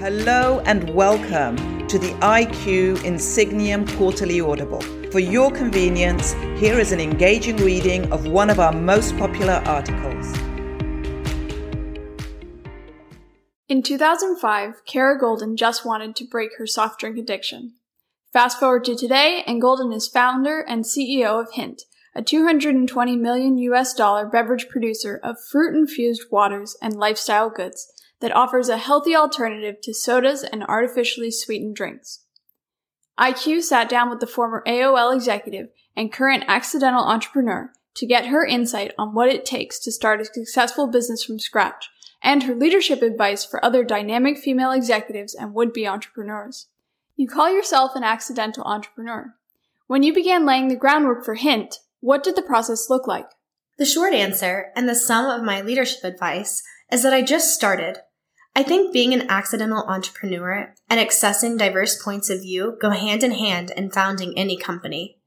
Hello and welcome to the IQ Insigniam Quarterly Audible. For your convenience, here is an engaging reading of one of our most popular articles. In 2005, Kara Goldin just wanted to break her soft drink addiction. Fast forward to today, and Goldin is founder and CEO of Hint, a 220 million US dollar beverage producer of fruit infused waters and lifestyle goods that offers a healthy alternative to sodas and artificially sweetened drinks. IQ sat down with the former AOL executive and current accidental entrepreneur to get her insight on what it takes to start a successful business from scratch and her leadership advice for other dynamic female executives and would-be entrepreneurs. You call yourself an accidental entrepreneur. When you began laying the groundwork for Hint, what did the process look like? The short answer, and the sum of my leadership advice, is that I just started I think being an accidental entrepreneur and accessing diverse points of view go hand in hand in founding any company.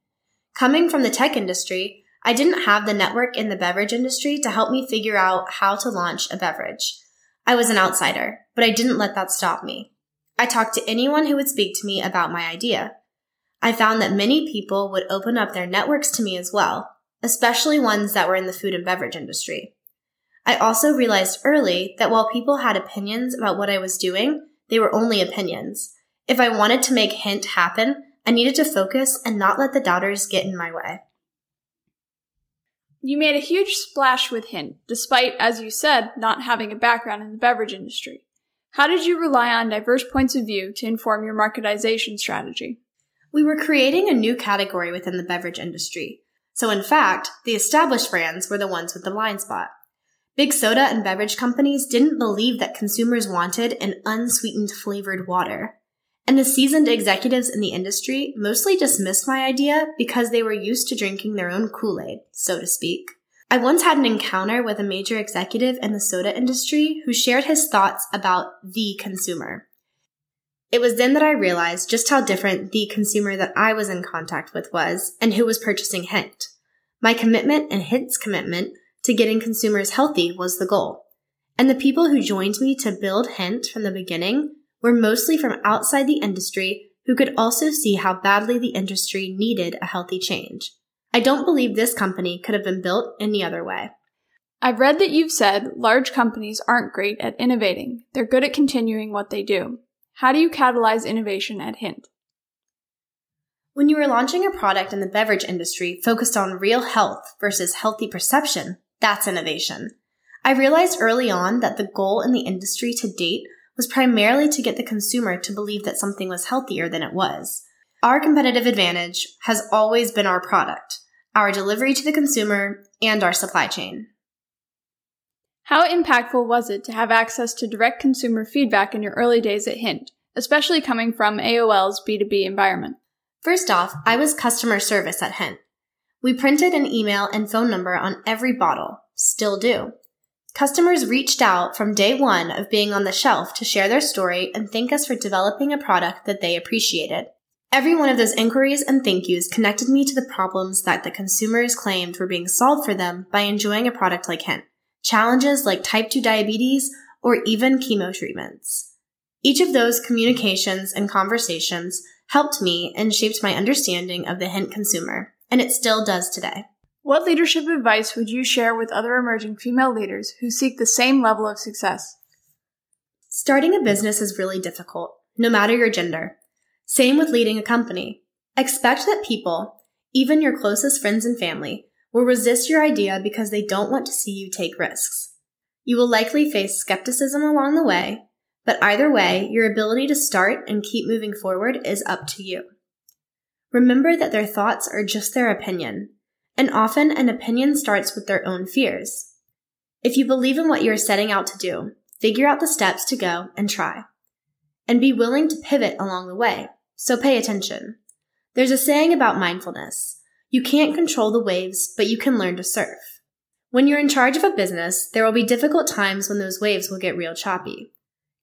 Coming from the tech industry, I didn't have the network in the beverage industry to help me figure out how to launch a beverage. I was an outsider, but I didn't let that stop me. I talked to anyone who would speak to me about my idea. I found that many people would open up their networks to me as well, especially ones that were in the food and beverage industry. I also realized early that while people had opinions about what I was doing, they were only opinions. If I wanted to make Hint happen, I needed to focus and not let the doubters get in my way. You made a huge splash with Hint, despite, as you said, not having a background in the beverage industry. How did you rely on diverse points of view to inform your marketization strategy? We were creating a new category within the beverage industry. So in fact, the established brands were the ones with the blind spot. Big soda and beverage companies didn't believe that consumers wanted an unsweetened flavored water. And the seasoned executives in the industry mostly dismissed my idea because they were used to drinking their own Kool-Aid, so to speak. I once had an encounter with a major executive in the soda industry who shared his thoughts about the consumer. It was then that I realized just how different the consumer that I was in contact with was and who was purchasing Hint. My commitment and Hint's commitment to getting consumers healthy was the goal. And the people who joined me to build Hint from the beginning were mostly from outside the industry who could also see how badly the industry needed a healthy change. I don't believe this company could have been built any other way. I've read that you've said large companies aren't great at innovating. They're good at continuing what they do. How do you catalyze innovation at Hint? When you are launching a product in the beverage industry focused on real health versus healthy perception, that's innovation. I realized early on that the goal in the industry to date was primarily to get the consumer to believe that something was healthier than it was. Our competitive advantage has always been our product, our delivery to the consumer, and our supply chain. How impactful was it to have access to direct consumer feedback in your early days at Hint, especially coming from AOL's B2B environment? First off, I was customer service at Hint. We printed an email and phone number on every bottle. Still do. Customers reached out from day one of being on the shelf to share their story and thank us for developing a product that they appreciated. Every one of those inquiries and thank yous connected me to the problems that the consumers claimed were being solved for them by enjoying a product like Hint. Challenges like type 2 diabetes or even chemo treatments. Each of those communications and conversations helped me and shaped my understanding of the Hint consumer and it still does today. What leadership advice would you share with other emerging female leaders who seek the same level of success? Starting a business is really difficult, no matter your gender. Same with leading a company. Expect that people, even your closest friends and family, will resist your idea because they don't want to see you take risks. You will likely face skepticism along the way, but either way, your ability to start and keep moving forward is up to you. Remember that their thoughts are just their opinion, and often an opinion starts with their own fears. If you believe in what you are setting out to do, figure out the steps to go and try. And be willing to pivot along the way, so pay attention. There's a saying about mindfulness. You can't control the waves, but you can learn to surf. When you're in charge of a business, there will be difficult times when those waves will get real choppy.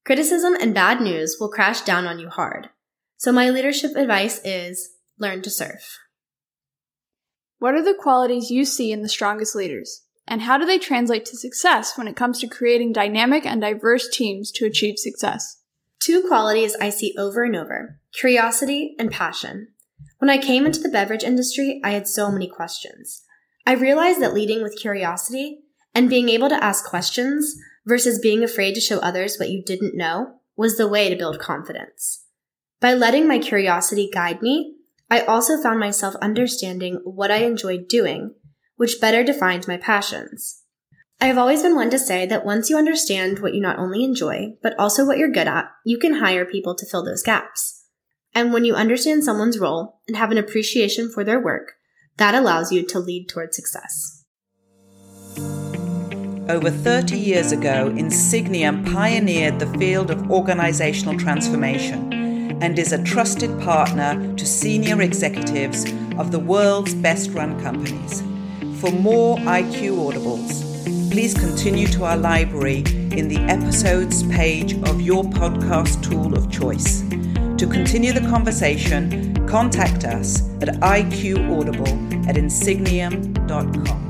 Criticism and bad news will crash down on you hard. So my leadership advice is learn to serve. What are the qualities you see in the strongest leaders? And how do they translate to success when it comes to creating dynamic and diverse teams to achieve success? Two qualities I see over and over curiosity and passion. When I came into the beverage industry, I had so many questions. I realized that leading with curiosity and being able to ask questions versus being afraid to show others what you didn't know was the way to build confidence. By letting my curiosity guide me, I also found myself understanding what I enjoyed doing, which better defined my passions. I have always been one to say that once you understand what you not only enjoy, but also what you're good at, you can hire people to fill those gaps. And when you understand someone's role and have an appreciation for their work, that allows you to lead toward success. Over 30 years ago, Insigniam pioneered the field of organizational transformation and is a trusted partner to senior executives of the world's best run companies. For more IQ Audibles, please continue to our library in the episodes page of your podcast tool of choice. To continue the conversation, contact us at iqaudible at insigniam.com.